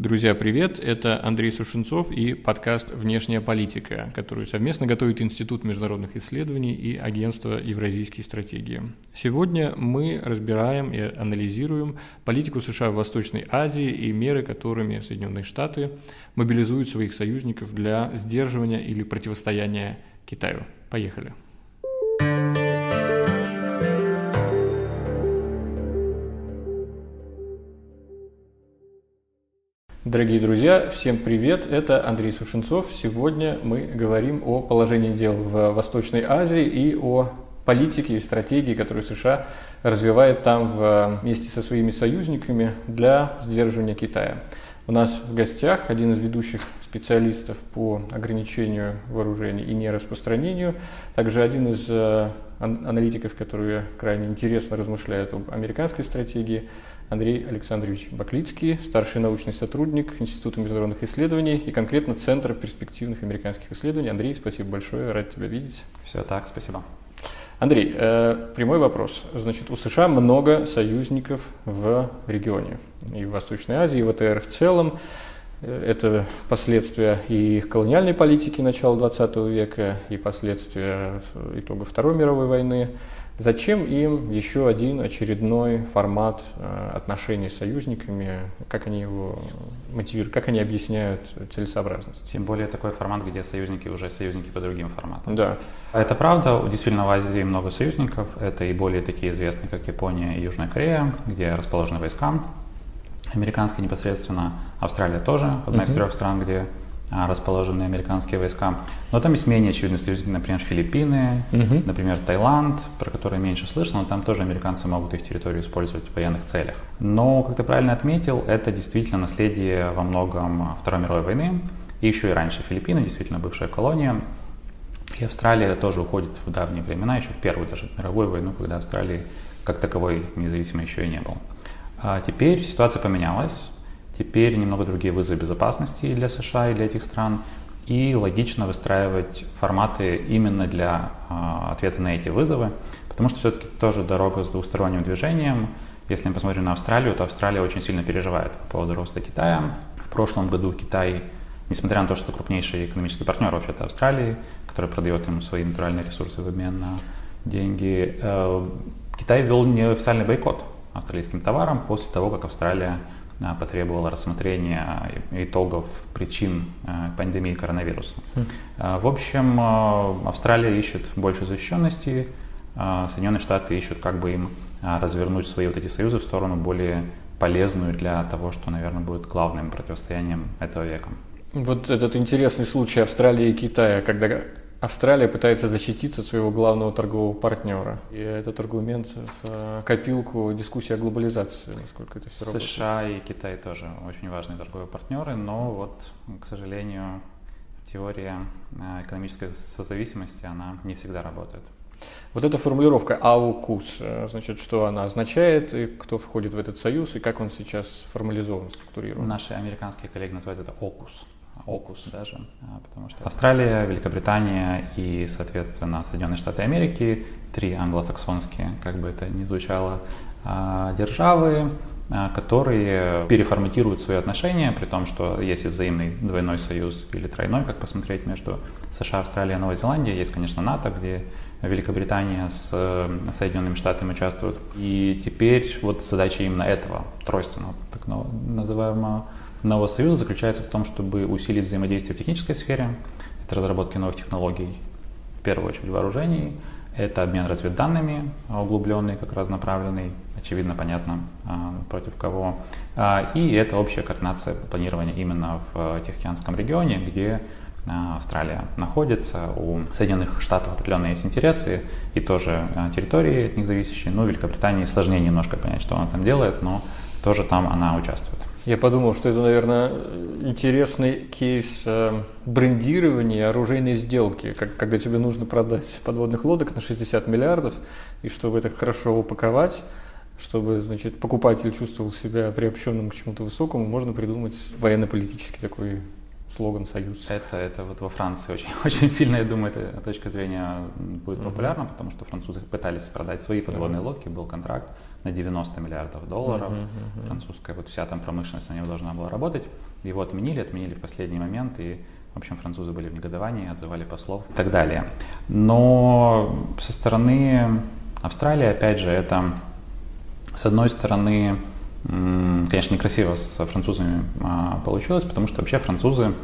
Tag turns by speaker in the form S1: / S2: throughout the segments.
S1: Друзья, привет! Это Андрей Сушенцов и подкаст «Внешняя политика», который совместно готовит Институт международных исследований и Агентство Евразийские стратегии. Сегодня мы разбираем и анализируем политику США в Восточной Азии и меры, которыми Соединенные Штаты мобилизуют своих союзников для сдерживания или противостояния Китаю. Поехали! Дорогие друзья, всем привет! Это Андрей Сушенцов. Сегодня мы говорим о положении дел в Восточной Азии и о политике и стратегии, которую США развивает там вместе со своими союзниками для сдерживания Китая. У нас в гостях один из ведущих специалистов по ограничению вооружений и нераспространению, также один из э, аналитиков, которые крайне интересно размышляют об американской стратегии, Андрей Александрович Баклицкий, старший научный сотрудник Института международных исследований и конкретно Центра перспективных американских исследований. Андрей, спасибо большое, рад тебя видеть.
S2: Все так, спасибо.
S1: Андрей, э, прямой вопрос. Значит, у США много союзников в регионе, и в Восточной Азии, и в АТР в целом. Это последствия и их колониальной политики начала 20 века, и последствия итогов Второй мировой войны. Зачем им еще один очередной формат э, отношений с союзниками? Как они его мотивируют, как они объясняют целесообразность?
S2: Тем более такой формат, где союзники уже союзники по другим форматам.
S1: Да.
S2: Это правда. Действительно, в Азии много союзников. Это и более такие известные, как Япония и Южная Корея, где расположены войска. Американские непосредственно. Австралия тоже одна uh-huh. из трех стран, где а, расположенные американские войска. Но там есть менее очевидные например, Филиппины, угу. например, Таиланд, про который меньше слышно, но там тоже американцы могут их территорию использовать в военных целях. Но, как ты правильно отметил, это действительно наследие во многом Второй мировой войны, и еще и раньше Филиппины, действительно бывшая колония. И Австралия тоже уходит в давние времена, еще в первую даже мировую войну, когда Австралии как таковой независимой еще и не было. А теперь ситуация поменялась. Теперь немного другие вызовы безопасности для США и для этих стран. И логично выстраивать форматы именно для э, ответа на эти вызовы, потому что все-таки тоже дорога с двусторонним движением. Если мы посмотрим на Австралию, то Австралия очень сильно переживает по поводу роста Китая. В прошлом году Китай, несмотря на то, что крупнейший экономический партнер вообще-то Австралии, который продает ему свои натуральные ресурсы в обмен на деньги, э, Китай ввел неофициальный бойкот австралийским товарам после того, как Австралия потребовала рассмотрения итогов причин э, пандемии коронавируса. Хм. В общем, Австралия ищет больше защищенности, Соединенные Штаты ищут, как бы им развернуть свои вот эти союзы в сторону более полезную для того, что, наверное, будет главным противостоянием этого века.
S1: Вот этот интересный случай Австралии и Китая, когда Австралия пытается защититься от своего главного торгового партнера. И этот аргумент в э, копилку дискуссии о глобализации, насколько это все
S2: работает. США и Китай тоже очень важные торговые партнеры, но вот, к сожалению, теория э, экономической созависимости, она не всегда работает.
S1: Вот эта формулировка «аукус», э, значит, что она означает, и кто входит в этот союз, и как он сейчас формализован, структурирован?
S2: Наши американские коллеги называют это «окус». ОКУС даже, а, потому что Австралия, Великобритания и, соответственно, Соединенные Штаты Америки, три англосаксонские, как бы это ни звучало, а, державы, а, которые переформатируют свои отношения, при том, что есть и взаимный двойной союз или тройной, как посмотреть между США, Австралией и Новой Зеландией. Есть, конечно, НАТО, где Великобритания с Соединенными Штатами участвуют. И теперь вот задача именно этого тройственного, так называемого нового союза заключается в том, чтобы усилить взаимодействие в технической сфере, это разработки новых технологий, в первую очередь вооружений, это обмен разведданными, углубленный, как раз направленный, очевидно, понятно, а, против кого. А, и это общая координация планирования именно в Тихоокеанском регионе, где а, Австралия находится, у Соединенных Штатов определенные есть интересы и тоже территории от них зависящие. Ну, Великобритании сложнее немножко понять, что она там делает, но тоже там она участвует.
S1: Я подумал, что это, наверное, интересный кейс э, брендирования оружейной сделки, как, когда тебе нужно продать подводных лодок на 60 миллиардов, и чтобы это хорошо упаковать, чтобы, значит, покупатель чувствовал себя приобщенным к чему-то высокому, можно придумать военно-политический такой слоган «Союз».
S2: Это, это вот во Франции очень, очень сильно, я думаю, эта точка зрения будет популярна, потому что французы пытались продать свои подводные лодки, был контракт на 90 миллиардов долларов. Uh-huh, uh-huh. Французская вот вся там промышленность на него должна была работать. Его отменили, отменили в последний момент, и, в общем, французы были в негодовании, отзывали послов и так далее. Но со стороны Австралии, опять же, это, с одной стороны, конечно, некрасиво с французами а, получилось, потому что вообще французы,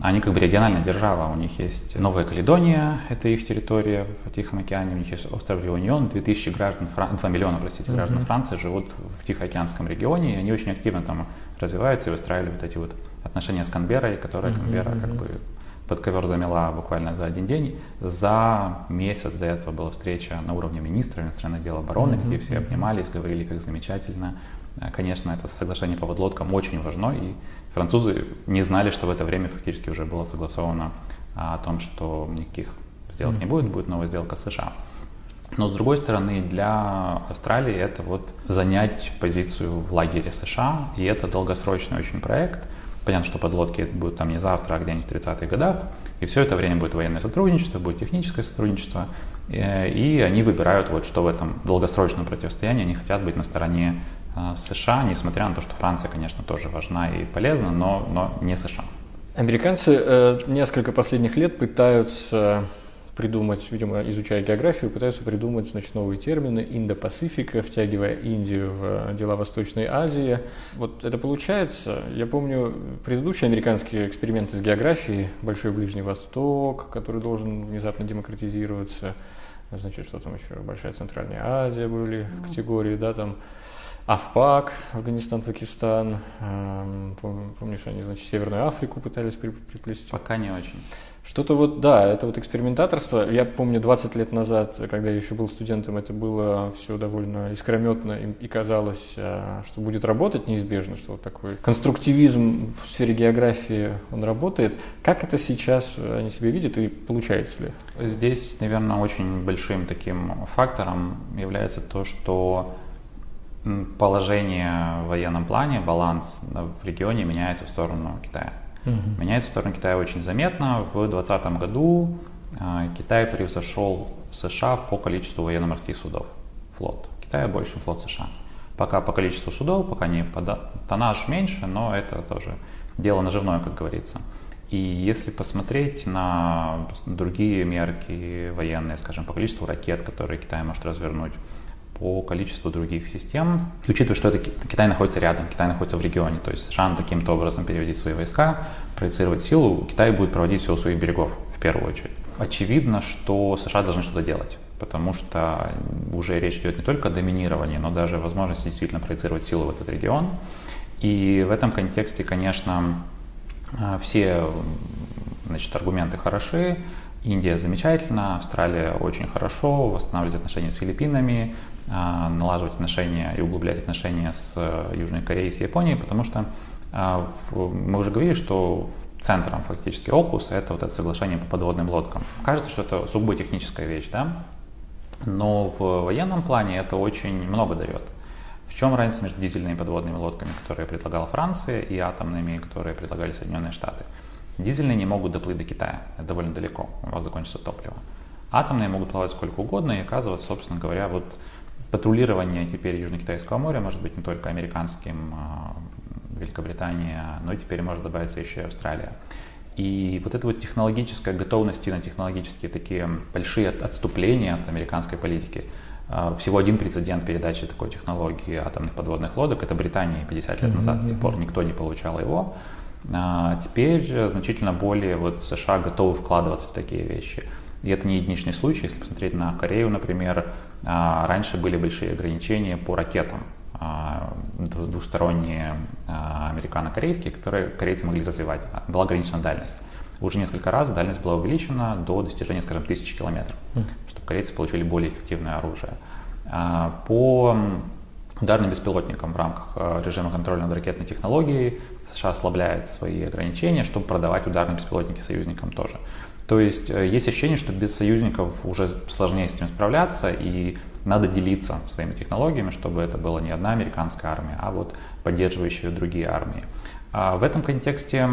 S2: они как бы региональная держава, у них есть Новая Каледония, это их территория в Тихом океане, у них есть остров Реунион, 2000 граждан, 2 миллиона, простите, граждан mm-hmm. Франции живут в Тихоокеанском регионе, и они очень активно там развиваются и выстраивают вот эти вот отношения с Канберрой, которая mm-hmm. Канберра как бы под ковер замела буквально за один день. За месяц до этого была встреча на уровне министра иностранных дел обороны, mm-hmm. где все обнимались, говорили, как замечательно. Конечно, это соглашение по подлодкам очень важно, и французы не знали, что в это время фактически уже было согласовано а, о том, что никаких сделок не будет, будет новая сделка с США. Но с другой стороны, для Австралии это вот занять позицию в лагере США, и это долгосрочный очень проект. Понятно, что подлодки будут там не завтра, а где-нибудь в 30-х годах, и все это время будет военное сотрудничество, будет техническое сотрудничество, э, и они выбирают, вот, что в этом долгосрочном противостоянии они хотят быть на стороне США, несмотря на то, что Франция, конечно, тоже важна и полезна, но, но не США.
S1: Американцы э, несколько последних лет пытаются придумать, видимо, изучая географию, пытаются придумать значит, новые термины Индо-Пасифика, втягивая Индию в дела Восточной Азии. Вот это получается. Я помню предыдущие американские эксперименты с географией, Большой Ближний Восток, который должен внезапно демократизироваться, значит, что там еще, Большая Центральная Азия были категории, да, там Афпак, Афганистан, Пакистан. Эм, помнишь, они, значит, Северную Африку пытались приплести?
S2: Пока не очень.
S1: Что-то вот, да, это вот экспериментаторство. Я помню, 20 лет назад, когда я еще был студентом, это было все довольно искрометно и, и казалось, э, что будет работать неизбежно, что вот такой конструктивизм в сфере географии, он работает. Как это сейчас они себе видят и получается ли?
S2: Здесь, наверное, очень большим таким фактором является то, что положение в военном плане, баланс в регионе меняется в сторону Китая. Угу. Меняется в сторону Китая очень заметно. В 2020 году э, Китай превзошел США по количеству военно-морских судов, флот. Китая больше флот США. Пока по количеству судов, пока не по тоннаж меньше, но это тоже дело наживное, как говорится. И если посмотреть на другие мерки военные, скажем, по количеству ракет, которые Китай может развернуть, по количеству других систем. И учитывая, что это Китай находится рядом, Китай находится в регионе, то есть США таким-то образом переводить свои войска, проецировать силу, Китай будет проводить все у своих берегов в первую очередь. Очевидно, что США должны что-то делать, потому что уже речь идет не только о доминировании, но даже о возможности действительно проецировать силу в этот регион. И в этом контексте, конечно, э, все значит, аргументы хороши, Индия замечательно, Австралия очень хорошо, восстанавливать отношения с Филиппинами, а, налаживать отношения и углублять отношения с э, Южной Кореей, с Японией, потому что а, мы уже говорили, что центром фактически ОКУС это вот это соглашение по подводным лодкам. Кажется, что это сугубо техническая вещь, да? Но в военном плане это очень много дает. В чем разница между дизельными подводными лодками, которые предлагала Франция, и атомными, которые предлагали Соединенные Штаты? Дизельные не могут доплыть до Китая, это довольно далеко, у вас закончится топливо. Атомные могут плавать сколько угодно и оказываться, собственно говоря, вот патрулирование теперь Южно-Китайского моря может быть не только американским, а, Великобритания, но и теперь может добавиться еще и Австралия. И вот эта вот технологическая готовность на технологические такие большие отступления от американской политики. А, всего один прецедент передачи такой технологии атомных подводных лодок, это Британия 50 лет назад, с тех пор никто не получал его. А теперь значительно более вот США готовы вкладываться в такие вещи. И это не единичный случай. Если посмотреть на Корею, например, а, раньше были большие ограничения по ракетам а, двусторонние американо-корейские, которые корейцы могли развивать. Была ограничена дальность. Уже несколько раз дальность была увеличена до достижения, скажем, тысячи километров, чтобы корейцы получили более эффективное оружие. По ударным беспилотникам в рамках режима контроля над ракетной технологией США ослабляет свои ограничения, чтобы продавать ударные беспилотники союзникам тоже. То есть э, есть ощущение, что без союзников уже сложнее с этим справляться, и надо делиться своими технологиями, чтобы это была не одна американская армия, а вот поддерживающие другие армии. А в этом контексте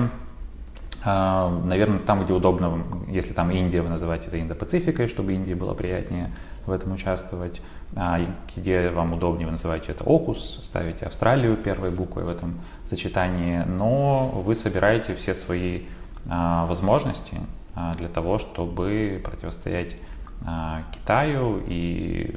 S2: А, наверное, там, где удобно, если там Индия, вы называете это Индо-Пацификой, чтобы Индии было приятнее в этом участвовать. А где вам удобнее, вы называете это ОКУС, ставите Австралию первой буквой в этом сочетании, но вы собираете все свои а, возможности а, для того, чтобы противостоять а, Китаю и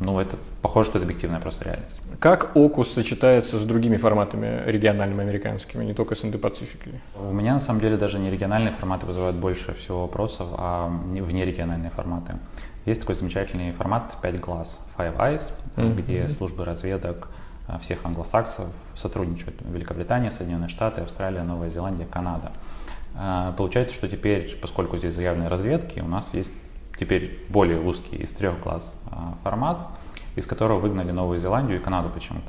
S2: ну, это похоже, что это объективная просто реальность.
S1: Как ОКУС сочетается с другими форматами региональными американскими, не только с Индо-Пацификой?
S2: У меня, на самом деле, даже не региональные форматы вызывают больше всего вопросов, а внерегиональные форматы. Есть такой замечательный формат «Пять глаз» Five Eyes, mm-hmm. где службы разведок всех англосаксов сотрудничают. Великобритания, Соединенные Штаты, Австралия, Новая Зеландия, Канада. А, получается, что теперь, поскольку здесь заявленные разведки, у нас есть теперь более узкий из трех глаз а, формат, из которого выгнали Новую Зеландию и Канаду почему-то.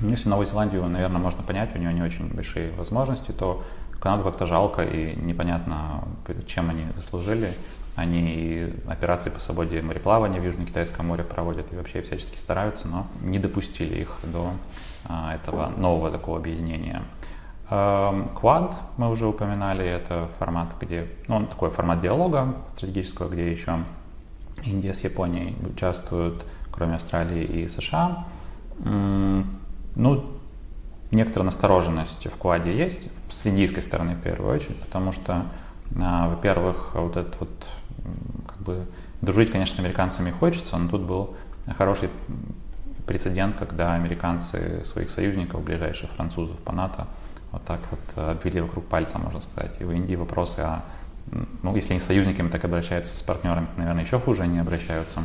S2: Если Новую Зеландию, наверное, можно понять, у нее не очень большие возможности, то Канаду как-то жалко и непонятно, чем они заслужили. Они операции по свободе мореплавания в Южно-Китайском море проводят и вообще всячески стараются, но не допустили их до а, этого нового такого объединения. Quad мы уже упоминали, это формат, где, ну, он такой формат диалога стратегического, где еще Индия с Японией участвуют, кроме Австралии и США. Ну, некоторая настороженность в Кваде есть, с индийской стороны в первую очередь, потому что, а, во-первых, вот этот вот, как бы, дружить, конечно, с американцами хочется, но тут был хороший прецедент, когда американцы своих союзников, ближайших французов по НАТО, вот так вот э, обвели вокруг пальца, можно сказать. И в Индии вопросы о, ну, если они с союзниками так обращаются, с партнерами, наверное, еще хуже они обращаются.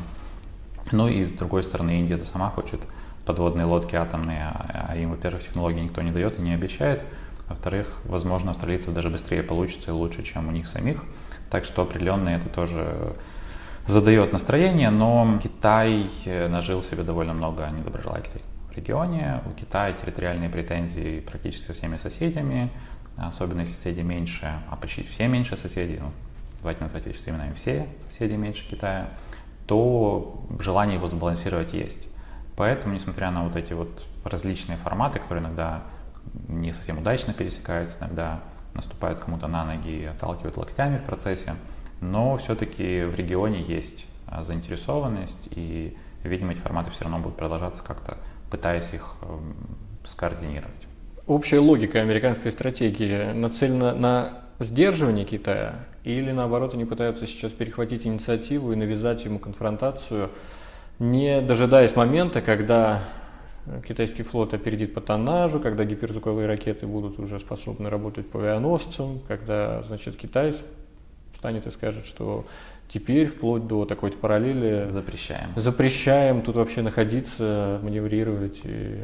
S2: Ну и с другой стороны, Индия это сама хочет подводные лодки атомные, а, а им, во-первых, технологии никто не дает и не обещает. Во-вторых, возможно, австралийцев даже быстрее получится и лучше, чем у них самих. Так что определенно это тоже задает настроение, но Китай э, нажил себе довольно много недоброжелателей регионе. У Китая территориальные претензии практически со всеми соседями, особенно если соседи меньше, а почти все меньше соседей, ну, давайте назвать вещи с именами, все соседи меньше Китая, то желание его сбалансировать есть. Поэтому, несмотря на вот эти вот различные форматы, которые иногда не совсем удачно пересекаются, иногда наступают кому-то на ноги и отталкивают локтями в процессе, но все-таки в регионе есть а, заинтересованность, и, видимо, эти форматы все равно будут продолжаться как-то пытаясь их эм, скоординировать.
S1: Общая логика американской стратегии нацелена на сдерживание Китая или наоборот они пытаются сейчас перехватить инициативу и навязать ему конфронтацию, не дожидаясь момента, когда китайский флот опередит по тоннажу, когда гиперзвуковые ракеты будут уже способны работать по авианосцам, когда, значит, Китай встанет и скажет, что Теперь вплоть до такой параллели
S2: запрещаем.
S1: Запрещаем тут вообще находиться, маневрировать, и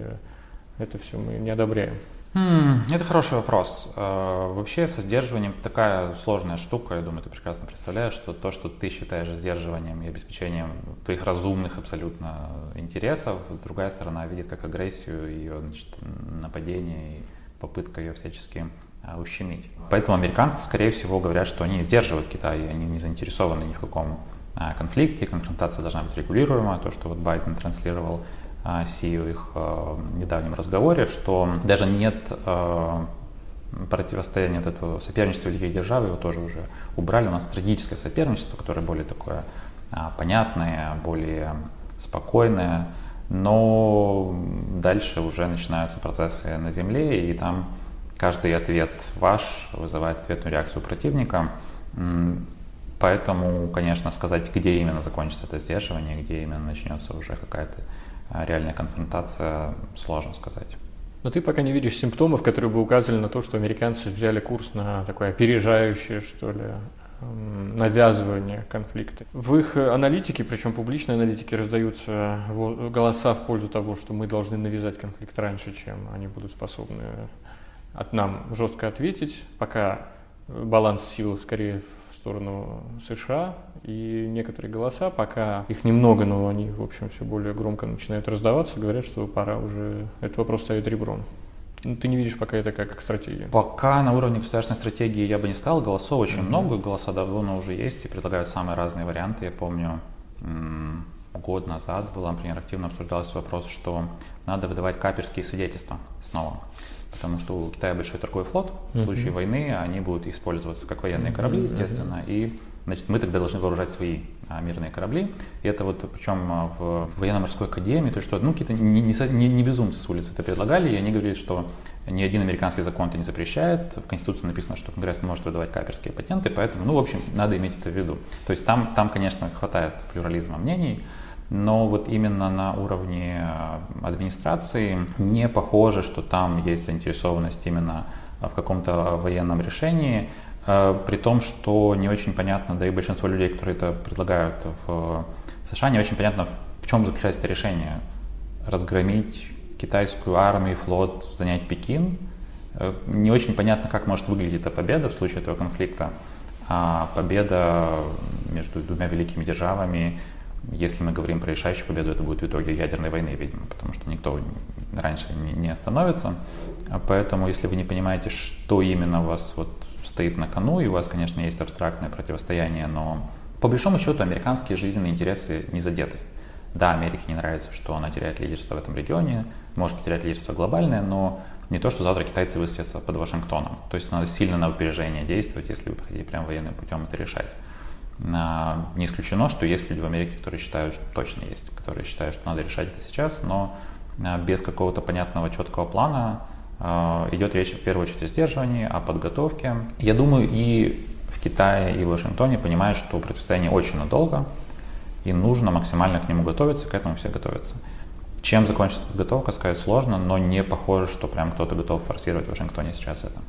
S1: это все мы не одобряем.
S2: Hmm, это хороший вопрос. Uh, вообще со сдерживанием такая сложная штука, я думаю, ты прекрасно представляешь, что то, что ты считаешь сдерживанием и обеспечением твоих разумных абсолютно интересов, другая сторона видит как агрессию, ее значит, нападение и попытка ее всячески а, ущемить. Поэтому американцы, скорее всего, говорят, что они сдерживают Китай, они не заинтересованы ни в каком а, конфликте, конфронтация должна быть регулируема. То, что вот Байден транслировал Си в их недавнем разговоре, что даже нет противостояния от этого соперничества великих держав, его тоже уже убрали. У нас стратегическое соперничество, которое более такое понятное, более спокойное, но дальше уже начинаются процессы на земле, и там Каждый ответ ваш вызывает ответную реакцию противника. Поэтому, конечно, сказать, где именно закончится это сдерживание, где именно начнется уже какая-то а, реальная конфронтация, сложно сказать.
S1: Но ты пока не видишь симптомов, которые бы указывали на то, что американцы взяли курс на такое опережающее, что ли, навязывание конфликта. В их аналитике, причем публичной аналитике, раздаются голоса в пользу того, что мы должны навязать конфликт раньше, чем они будут способны от нам жестко ответить, пока баланс сил скорее в сторону США, и некоторые голоса, пока их немного, но они, в общем, все более громко начинают раздаваться, говорят, что пора уже этот вопрос ставить ребром. Ну, ты не видишь пока это как, стратегия?
S2: Пока на уровне государственной стратегии я бы не сказал. Голосов очень mm-hmm. много, голоса давно уже есть и предлагают самые разные варианты. Я помню, год назад было, например, активно обсуждался вопрос, что надо выдавать каперские свидетельства снова. Потому что у Китая большой торговый флот, в случае mm-hmm. войны они будут использоваться как военные корабли, естественно, mm-hmm. и значит, мы тогда должны вооружать свои а, мирные корабли. И это вот причем а, в военно-морской академии, то есть что, ну, какие-то не, не, не безумцы с улицы это предлагали, и они говорили, что ни один американский закон это не запрещает. В Конституции написано, что Конгресс не может выдавать каперские патенты, поэтому, ну, в общем, надо иметь это в виду. То есть там, там конечно, хватает плюрализма мнений, но вот именно на уровне а, администрации не похоже, что там есть заинтересованность именно в каком-то военном решении. Э, при том, что не очень понятно, да и большинство людей, которые это предлагают в США, не очень понятно, в чем заключается это решение. Разгромить китайскую армию, флот, занять Пекин. Э, не очень понятно, как может выглядеть эта победа в случае этого конфликта. А победа между двумя великими державами, если мы говорим про решающую победу, это будет в итоге ядерной войны, видимо, потому что никто раньше не остановится. Поэтому, если вы не понимаете, что именно у вас вот стоит на кону, и у вас, конечно, есть абстрактное противостояние, но по большому счету американские жизненные интересы не задеты. Да, Америке не нравится, что она теряет лидерство в этом регионе, может потерять лидерство глобальное, но не то, что завтра китайцы высадятся под Вашингтоном. То есть надо сильно на опережение действовать, если вы хотите прям военным путем это решать. Не исключено, что есть люди в Америке, которые считают, что точно есть, которые считают, что надо решать это сейчас, но а, без какого-то понятного, четкого плана а, идет речь в первую очередь о сдерживании, о подготовке. Я думаю, и в Китае, и в Вашингтоне понимают, что противостояние очень надолго, и нужно максимально к нему готовиться, к этому все готовятся. Чем закончится подготовка, сказать сложно, но не похоже, что прям кто-то готов форсировать в Вашингтоне сейчас это.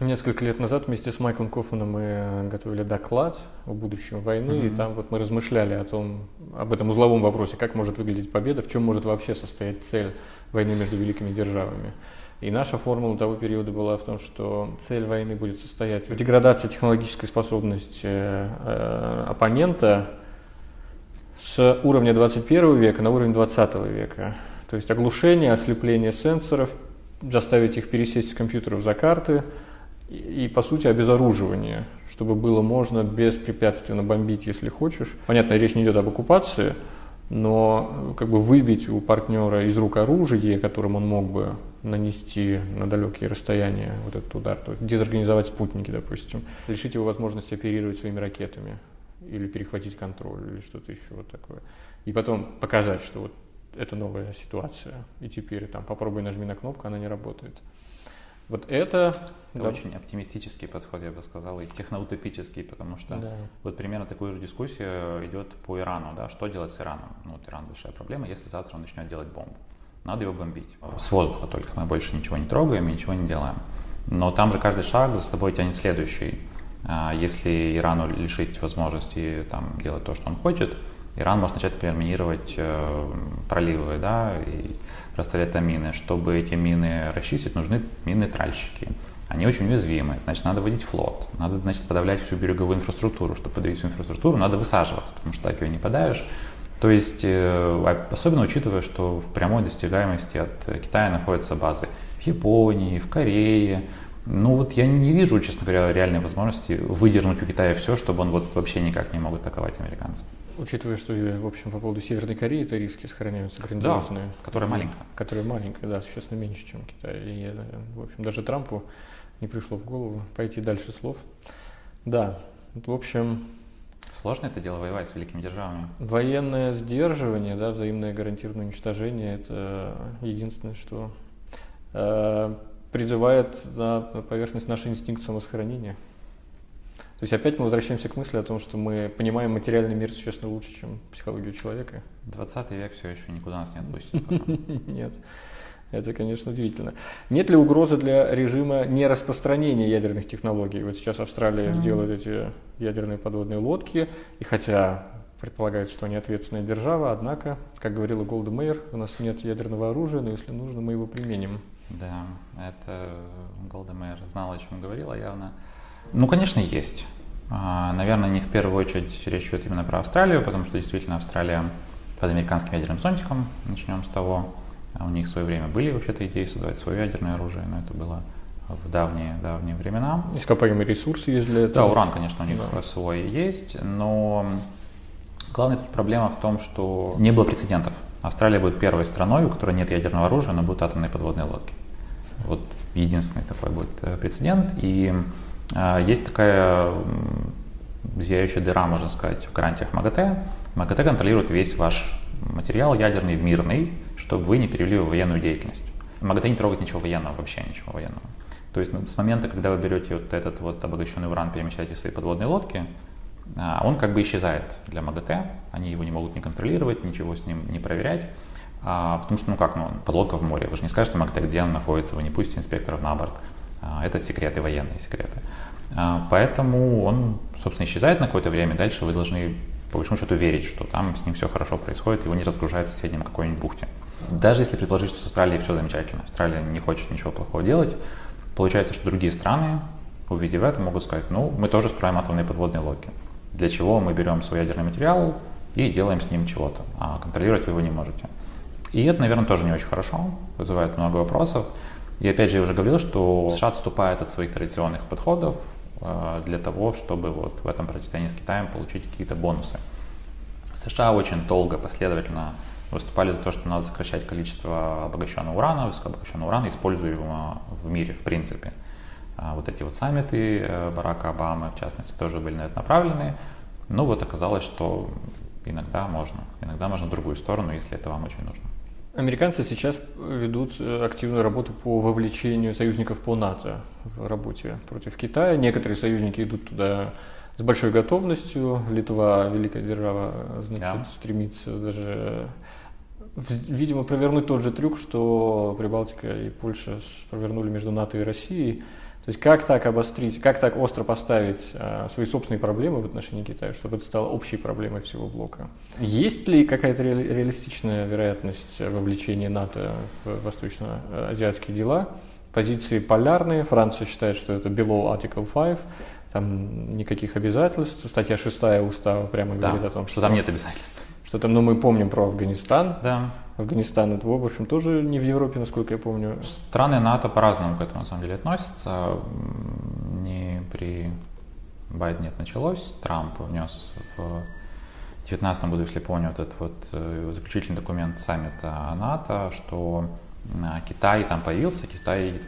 S1: Несколько лет назад вместе с Майклом Кофманом мы готовили доклад о будущем войны, mm-hmm. и там вот мы размышляли о том, об этом узловом вопросе, как может выглядеть победа, в чем может вообще состоять цель войны между великими державами. И наша формула того периода была в том, что цель войны будет состоять в деградации технологической способности э, оппонента с уровня 21 века на уровень 20 века. То есть оглушение, ослепление сенсоров, заставить их пересесть с компьютеров за карты и, и, по сути, обезоруживание, чтобы было можно беспрепятственно бомбить, если хочешь. Понятно, речь не идет об оккупации, но как бы выбить у партнера из рук оружие, которым он мог бы нанести на далекие расстояния вот этот удар, то есть дезорганизовать спутники, допустим, лишить его возможности оперировать своими ракетами или перехватить контроль или что-то еще вот такое. И потом показать, что вот это новая ситуация, и теперь там попробуй нажми на кнопку, она не работает. Вот это...
S2: Это да. очень оптимистический подход, я бы сказал, и техноутопический, потому что да. вот примерно такую же дискуссию идет по Ирану, да, что делать с Ираном. Ну, вот Иран большая проблема, если завтра он начнет делать бомбу надо его бомбить. С воздуха только, мы больше ничего не трогаем и ничего не делаем. Но там же каждый шаг за собой тянет следующий. А, если Ирану лишить возможности там, делать то, что он хочет, Иран может начать, например, минировать э, проливы да, и расставлять там мины. Чтобы эти мины расчистить, нужны мины-тральщики. Они очень уязвимы, значит, надо вводить флот, надо, значит, подавлять всю береговую инфраструктуру. Чтобы подавить всю инфраструктуру, надо высаживаться, потому что так ее не подавишь. То есть, э, особенно учитывая, что в прямой достигаемости от Китая находятся базы в Японии, в Корее. Ну вот я не вижу, честно говоря, реальной возможности выдернуть у Китая все, чтобы он вот вообще никак не мог атаковать американцев.
S1: Учитывая, что, в общем, по поводу Северной Кореи, это риски сохраняются грандиозные.
S2: Да, которая маленькая.
S1: Которая маленькая, да, существенно меньше, чем Китай. И, э, в общем, даже Трампу не пришло в голову пойти дальше слов. Да, в общем,
S2: Сложно это дело воевать с великими державами?
S1: Военное сдерживание, да, взаимное гарантированное уничтожение – это единственное, что э, призывает на поверхность наш инстинкт самосохранения. То есть опять мы возвращаемся к мысли о том, что мы понимаем материальный мир существенно лучше, чем психологию человека.
S2: 20 век все еще никуда нас не отпустит.
S1: Нет. Это, конечно, удивительно. Нет ли угрозы для режима нераспространения ядерных технологий? Вот сейчас Австралия mm-hmm. сделает эти ядерные подводные лодки, и хотя предполагает, что они ответственная держава, однако, как говорила Голда Мейер, у нас нет ядерного оружия, но если нужно, мы его применим.
S2: Да, это Голда Мейер знала, о чем говорила явно. Ну, конечно, есть. А, наверное, не в первую очередь речь идет именно про Австралию, потому что действительно Австралия под американским ядерным зонтиком, начнем с того. А у них в свое время были вообще-то идеи создавать свое ядерное оружие, но это было в давние, давние времена.
S1: Ископаемые ресурсы есть для этого?
S2: Да, уран, конечно, у них да. свой есть, но Главная тут проблема в том, что не было прецедентов. Австралия будет первой страной, у которой нет ядерного оружия, но будут атомные подводные лодки. Вот единственный такой будет э, прецедент. И э, есть такая зияющая дыра, можно сказать, в гарантиях МАГАТЭ. МАГАТЭ контролирует весь ваш материал ядерный, мирный, чтобы вы не перевели в военную деятельность. МАГАТЭ не трогает ничего военного, вообще ничего военного. То есть ну, с момента, когда вы берете вот этот вот обогащенный уран, перемещаете в свои подводные лодки, он как бы исчезает для МАГАТЭ, они его не могут не контролировать, ничего с ним не проверять, а, потому что, ну как, ну, подлодка в море, вы же не скажете МАГАТЭ, где он находится, вы не пустите инспекторов на борт, а, это секреты, военные секреты. Поэтому он, собственно, исчезает на какое-то время, дальше вы должны по большому счету верить, что там с ним все хорошо происходит, его не разгружают в соседнем какой-нибудь бухте. Даже если предположить, что с Австралией все замечательно, Австралия не хочет ничего плохого делать, получается, что другие страны, увидев это, могут сказать, ну, мы тоже строим атомные подводные лодки для чего мы берем свой ядерный материал и делаем с ним чего-то, а контролировать вы его не можете. И это, наверное, тоже не очень хорошо, вызывает много вопросов. И опять же, я уже говорил, что США отступает от своих традиционных подходов э, для того, чтобы вот в этом противостоянии с Китаем получить какие-то бонусы. США очень долго, последовательно выступали за то, что надо сокращать количество обогащенного урана, высокообогащенного урана, используемого в мире в принципе. А вот эти вот саммиты э, Барака Обамы, в частности, тоже были на это направлены. Но вот оказалось, что иногда можно, иногда можно в другую сторону, если это вам очень нужно.
S1: Американцы сейчас ведут э, активную работу по вовлечению союзников по НАТО в работе против Китая. Некоторые союзники идут туда с большой готовностью. Литва, великая держава, значит, yeah. стремится даже, видимо, провернуть тот же трюк, что Прибалтика и Польша провернули между НАТО и Россией. То есть как так обострить, как так остро поставить э, свои собственные проблемы в отношении Китая, чтобы это стало общей проблемой всего блока? Есть ли какая-то ре- реалистичная вероятность вовлечения НАТО в восточно-азиатские дела? Позиции полярные. Франция считает, что это below Article 5, там никаких обязательств. Статья 6 устава прямо
S2: да,
S1: говорит о том,
S2: что, что там нет обязательств.
S1: Что там, ну мы помним про Афганистан.
S2: Да.
S1: Афганистан, это, в общем, тоже не в Европе, насколько я помню.
S2: Страны НАТО по-разному к этому, на самом деле, относятся. Не при Байдене это началось. Трамп внес в 2019 году, если помню, вот этот вот э, заключительный документ саммита НАТО, что э, Китай там появился, Китай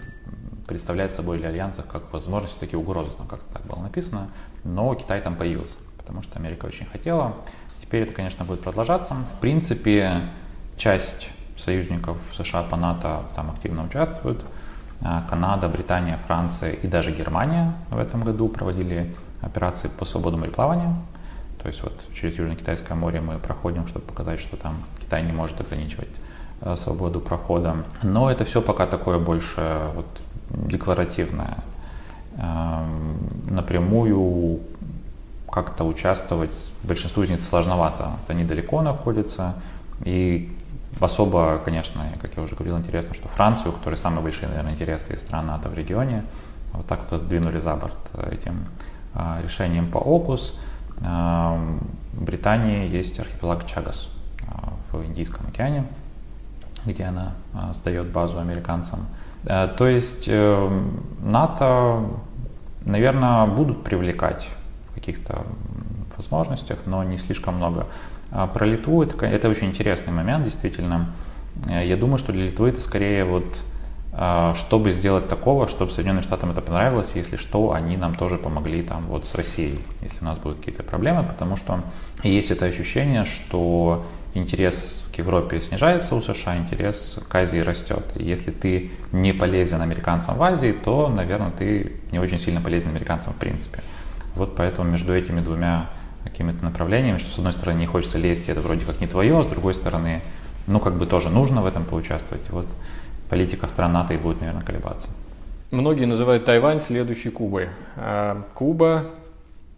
S2: представляет собой для альянсов как возможность, такие угрозы, там как-то так было написано, но Китай там появился, потому что Америка очень хотела. Теперь это, конечно, будет продолжаться. В принципе, часть союзников США по НАТО там активно участвуют. А, Канада, Британия, Франция и даже Германия в этом году проводили операции по свободу мореплавания. То есть вот через Южно-Китайское море мы проходим, чтобы показать, что там Китай не может ограничивать а, свободу прохода. Но это все пока такое больше вот декларативное. Напрямую как-то участвовать большинству из них сложновато. Они далеко находятся, и Особо, конечно, как я уже говорил, интересно, что Францию, у которой самые большие, наверное, интересы из стран НАТО в регионе, вот так вот двинули за борт этим а, решением по ОКУС. А, в Британии есть архипелаг Чагас а, в Индийском океане, где она сдает базу американцам. То есть э, НАТО, наверное, будут привлекать в каких-то возможностях, но не слишком много. А про Литву это, это очень интересный момент, действительно. Э, я думаю, что для Литвы это скорее вот а, чтобы сделать такого, чтобы Соединенным Штатам это понравилось, если что, они нам тоже помогли там вот с Россией, если у нас будут какие-то проблемы, потому что есть это ощущение, что интерес к Европе снижается у США, интерес к Азии растет. И если ты не полезен американцам в Азии, то, наверное, ты не очень сильно полезен американцам в принципе. Вот поэтому между этими двумя какими-то направлениями, что с одной стороны не хочется лезть, это вроде как не твое, а с другой стороны, ну как бы тоже нужно в этом поучаствовать. Вот политика стран НАТО и будет, наверное, колебаться.
S1: Многие называют Тайвань следующей Кубой. А Куба,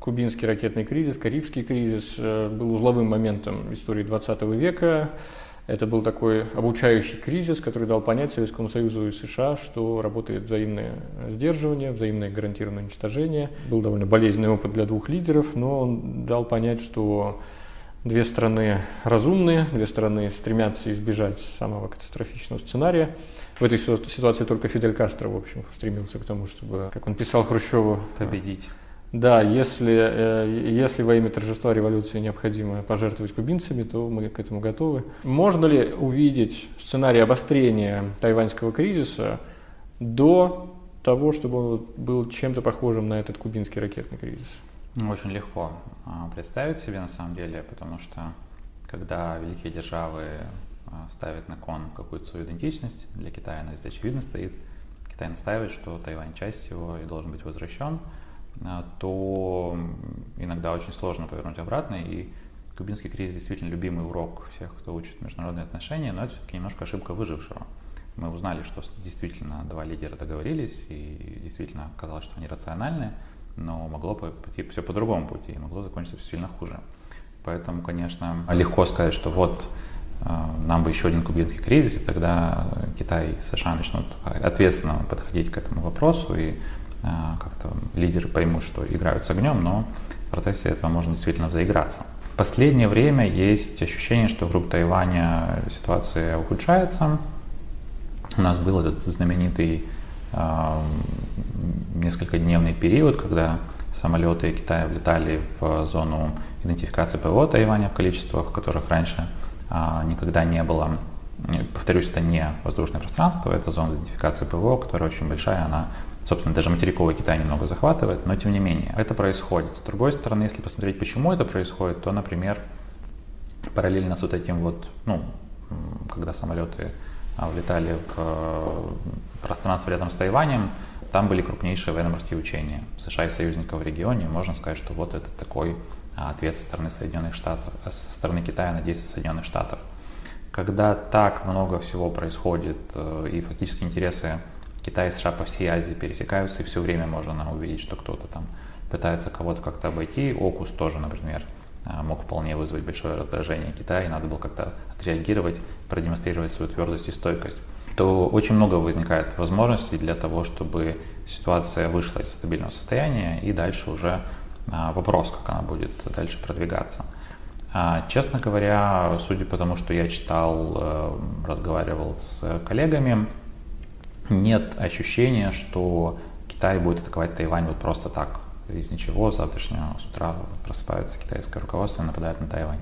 S1: кубинский ракетный кризис, Карибский кризис э, был узловым моментом истории 20 века. Это был такой обучающий кризис, который дал понять Советскому Союзу и США, что работает взаимное сдерживание, взаимное гарантированное уничтожение. Был довольно болезненный опыт для двух лидеров, но он дал понять, что две страны разумные, две страны стремятся избежать самого катастрофичного сценария. В этой ситуации только Фидель Кастро, в общем, стремился к тому, чтобы, как он писал Хрущеву,
S2: победить
S1: да, если, э, если во имя торжества революции необходимо пожертвовать кубинцами, то мы к этому готовы. Можно ли увидеть сценарий обострения тайваньского кризиса до того, чтобы он был чем-то похожим на этот кубинский ракетный кризис?
S2: Очень легко а, представить себе на самом деле, потому что когда великие державы а, ставят на кон какую-то свою идентичность, для Китая она здесь очевидно стоит, Китай настаивает, что Тайвань часть его и должен быть возвращен, то иногда очень сложно повернуть обратно, и кубинский кризис действительно любимый урок всех, кто учит международные отношения, но это все-таки немножко ошибка выжившего. Мы узнали, что действительно два лидера договорились, и действительно оказалось, что они рациональны, но могло пойти все по другому пути, и могло закончиться все сильно хуже. Поэтому, конечно, легко сказать, что вот а, нам бы еще один кубинский кризис, и тогда Китай и США начнут ответственно подходить к этому вопросу, и а, как-то лидеры поймут, что играют с огнем, но в процессе этого можно действительно заиграться. В последнее время есть ощущение, что вокруг Тайваня ситуация ухудшается. У нас был этот знаменитый э, несколько дневный период, когда самолеты Китая влетали в зону идентификации ПВО Тайваня в количествах, которых раньше э, никогда не было. Повторюсь, это не воздушное пространство, это зона идентификации ПВО, которая очень большая, она Собственно, даже материковый Китай немного захватывает, но тем не менее, это происходит. С другой стороны, если посмотреть, почему это происходит, то, например, параллельно с вот этим вот, ну, когда самолеты а, влетали в э, пространство рядом с Тайванем, там были крупнейшие военно-морские учения США и союзников в регионе. Можно сказать, что вот это такой а, ответ со стороны Соединенных Штатов, э, со стороны Китая на действия Соединенных Штатов. Когда так много всего происходит э, и фактически интересы Китай и США по всей Азии пересекаются, и все время можно нам увидеть, что кто-то там пытается кого-то как-то обойти. Окус тоже, например, а, мог вполне вызвать большое раздражение Китая, и надо было как-то отреагировать, продемонстрировать свою твердость и стойкость то очень много возникает возможностей для того, чтобы ситуация вышла из стабильного состояния, и дальше уже а, вопрос, как она будет дальше продвигаться. А, честно говоря, судя по тому, что я читал, э, разговаривал с коллегами, нет ощущения, что Китай будет атаковать Тайвань вот просто так, из ничего, с завтрашнего с утра просыпается китайское руководство и нападает на Тайвань.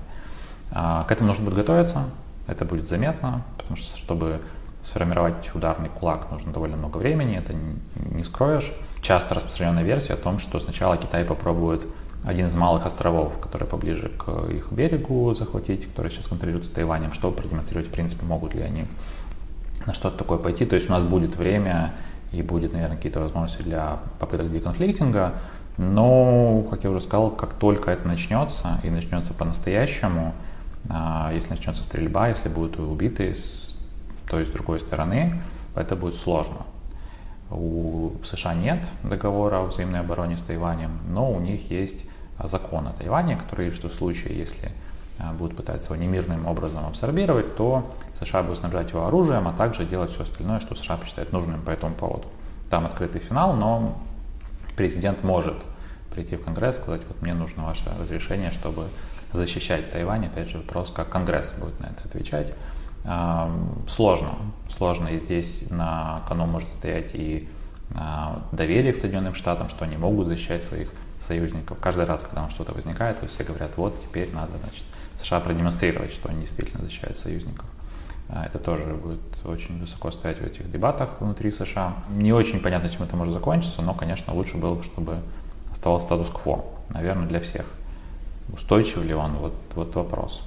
S2: А, к этому нужно будет готовиться, это будет заметно, потому что чтобы сформировать ударный кулак нужно довольно много времени, это не скроешь. Часто распространенная версия о том, что сначала Китай попробует один из малых островов, который поближе к их берегу захватить, который сейчас контролируется Тайванем, чтобы продемонстрировать, в принципе, могут ли они на что-то такое пойти. То есть у нас будет время и будет, наверное, какие-то возможности для попыток деконфликтинга. Но, как я уже сказал, как только это начнется и начнется по-настоящему, а, если начнется стрельба, если будут убиты с той и с другой стороны, это будет сложно. У США нет договора о взаимной обороне с Тайванем, но у них есть закон о Тайване, который, что в случае, если будут пытаться его немирным образом абсорбировать, то США будут снабжать его оружием, а также делать все остальное, что США посчитает нужным по этому поводу. Там открытый финал, но президент может прийти в Конгресс сказать, вот мне нужно ваше разрешение, чтобы защищать Тайвань. Опять же, вопрос, как Конгресс будет на это отвечать. А, сложно. Сложно. И здесь на кону может стоять и а, доверие к Соединенным Штатам, что они могут защищать своих союзников. Каждый раз, когда что-то возникает, то все говорят, вот теперь надо значит, США продемонстрировать, что они действительно защищают союзников. А, это тоже будет очень высоко стоять в этих дебатах внутри США. Не очень понятно, чем это может закончиться, но, конечно, лучше было бы, чтобы оставался статус-кво, наверное, для всех. Устойчив ли он, вот, вот вопрос.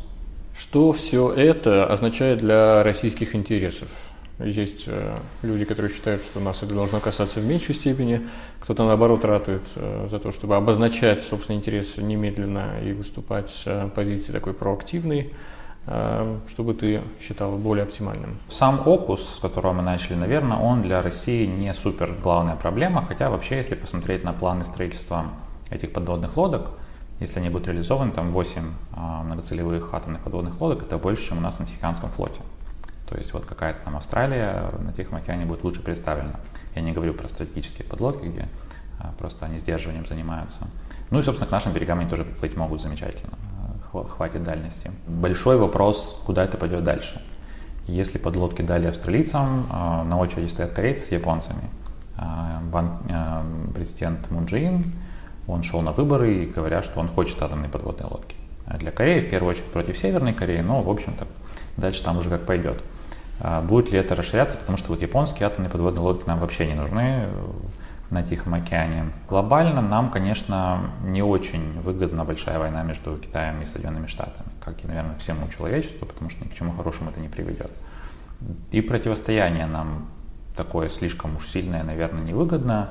S1: Что все это означает для российских интересов? Есть э, люди, которые считают, что нас это должно касаться в меньшей степени, кто-то наоборот ратует э, за то, чтобы обозначать собственные интересы немедленно и выступать с э, позиции такой проактивной. Э, что бы ты считал более оптимальным?
S2: Сам опус, с которого мы начали, наверное, он для России не супер главная проблема, хотя вообще, если посмотреть на планы строительства этих подводных лодок, если они будут реализованы, там 8 а, многоцелевых атомных подводных лодок, это больше, чем у нас на Тихоокеанском флоте. То есть вот какая-то там Австралия на Тихом океане будет лучше представлена. Я не говорю про стратегические подлодки, где а, просто они сдерживанием занимаются. Ну и, собственно, к нашим берегам они тоже плыть могут замечательно. А, хватит дальности. Большой вопрос, куда это пойдет дальше. Если подлодки дали австралийцам, а, на очереди стоят корейцы с японцами. Президент Мун Джи он шел на выборы говоря, что он хочет атомные подводные лодки. А для Кореи, в первую очередь, против Северной Кореи, но, в общем-то, дальше там уже как пойдет. А будет ли это расширяться, потому что вот японские атомные подводные лодки нам вообще не нужны на Тихом океане. Глобально нам, конечно, не очень выгодна большая война между Китаем и Соединенными Штатами, как и, наверное, всему человечеству, потому что ни к чему хорошему это не приведет. И противостояние нам такое слишком уж сильное, наверное, невыгодно.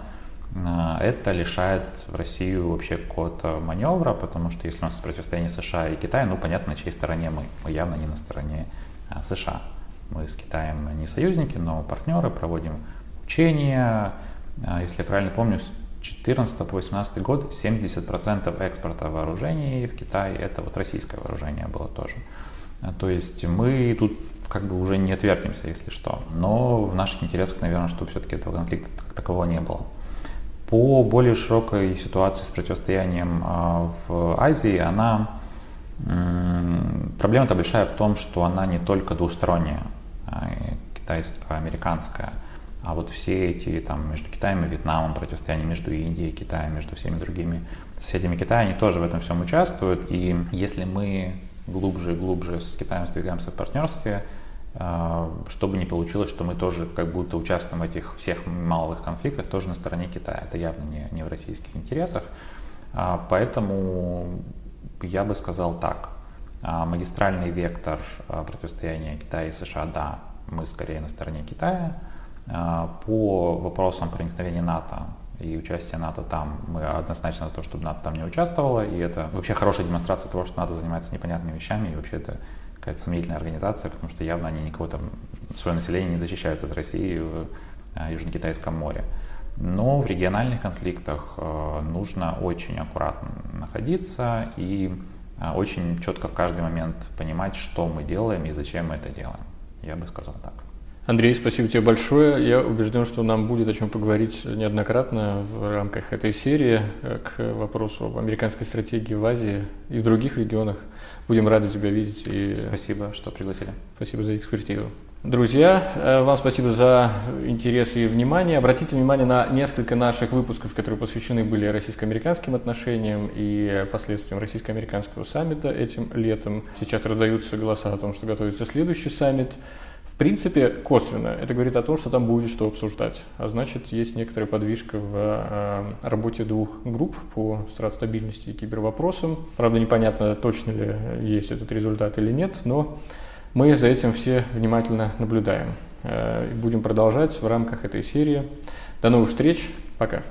S2: А, это лишает Россию вообще какого-то маневра, потому что если у нас противостояние США и Китая, ну понятно, на чьей стороне мы. Мы явно не на стороне а, США. Мы с Китаем не союзники, но партнеры, проводим учения. А, если я правильно помню, с 2014 по 2018 год 70% экспорта вооружений в Китай это вот российское вооружение было тоже. То есть мы тут как бы уже не отвертимся, если что. Но в наших интересах, наверное, чтобы все-таки этого конфликта как такового не было. По более широкой ситуации с противостоянием а, в Азии, она проблема-то большая в том, что она не только двусторонняя, а, китайско-американская, а вот все эти там между Китаем и Вьетнамом противостояние между Индией и Китаем, между всеми другими соседями Китая, они тоже в этом всем участвуют. И если мы глубже и глубже с Китаем сдвигаемся в партнерстве, а, чтобы не получилось, что мы тоже как будто участвуем в этих всех малых конфликтах тоже на стороне Китая. Это явно не, не в российских интересах. А, поэтому я бы сказал так. А, магистральный вектор противостояния Китая и США, да, мы скорее на стороне Китая. По вопросам проникновения НАТО и участия НАТО там, мы однозначно за то, чтобы НАТО там не участвовало, и это вообще хорошая демонстрация того, что НАТО занимается непонятными вещами, и вообще это какая-то сомнительная организация, потому что явно они никого там, свое население не защищают от России в э, Южно-Китайском море. Но в региональных конфликтах э, нужно очень аккуратно находиться и очень четко в каждый момент понимать, что мы делаем и зачем мы это делаем. Я бы сказал так.
S1: Андрей, спасибо тебе большое. Я убежден, что нам будет о чем поговорить неоднократно в рамках этой серии к вопросу об американской стратегии в Азии и в других регионах. Будем рады тебя видеть. И
S2: спасибо, что пригласили.
S1: Спасибо за экспертизу. Друзья, э, вам спасибо за интерес и внимание. Обратите внимание на несколько наших выпусков, которые посвящены были российско-американским отношениям и последствиям российско-американского саммита этим летом. Сейчас раздаются голоса о том, что готовится следующий саммит. В принципе, косвенно это говорит о том, что там будет что обсуждать. А значит, есть некоторая подвижка в э, работе двух групп по стратостабильности и кибервопросам. Правда, непонятно, точно ли есть этот результат или нет, но мы за этим все внимательно наблюдаем. Э, будем продолжать в рамках этой серии. До новых встреч. Пока.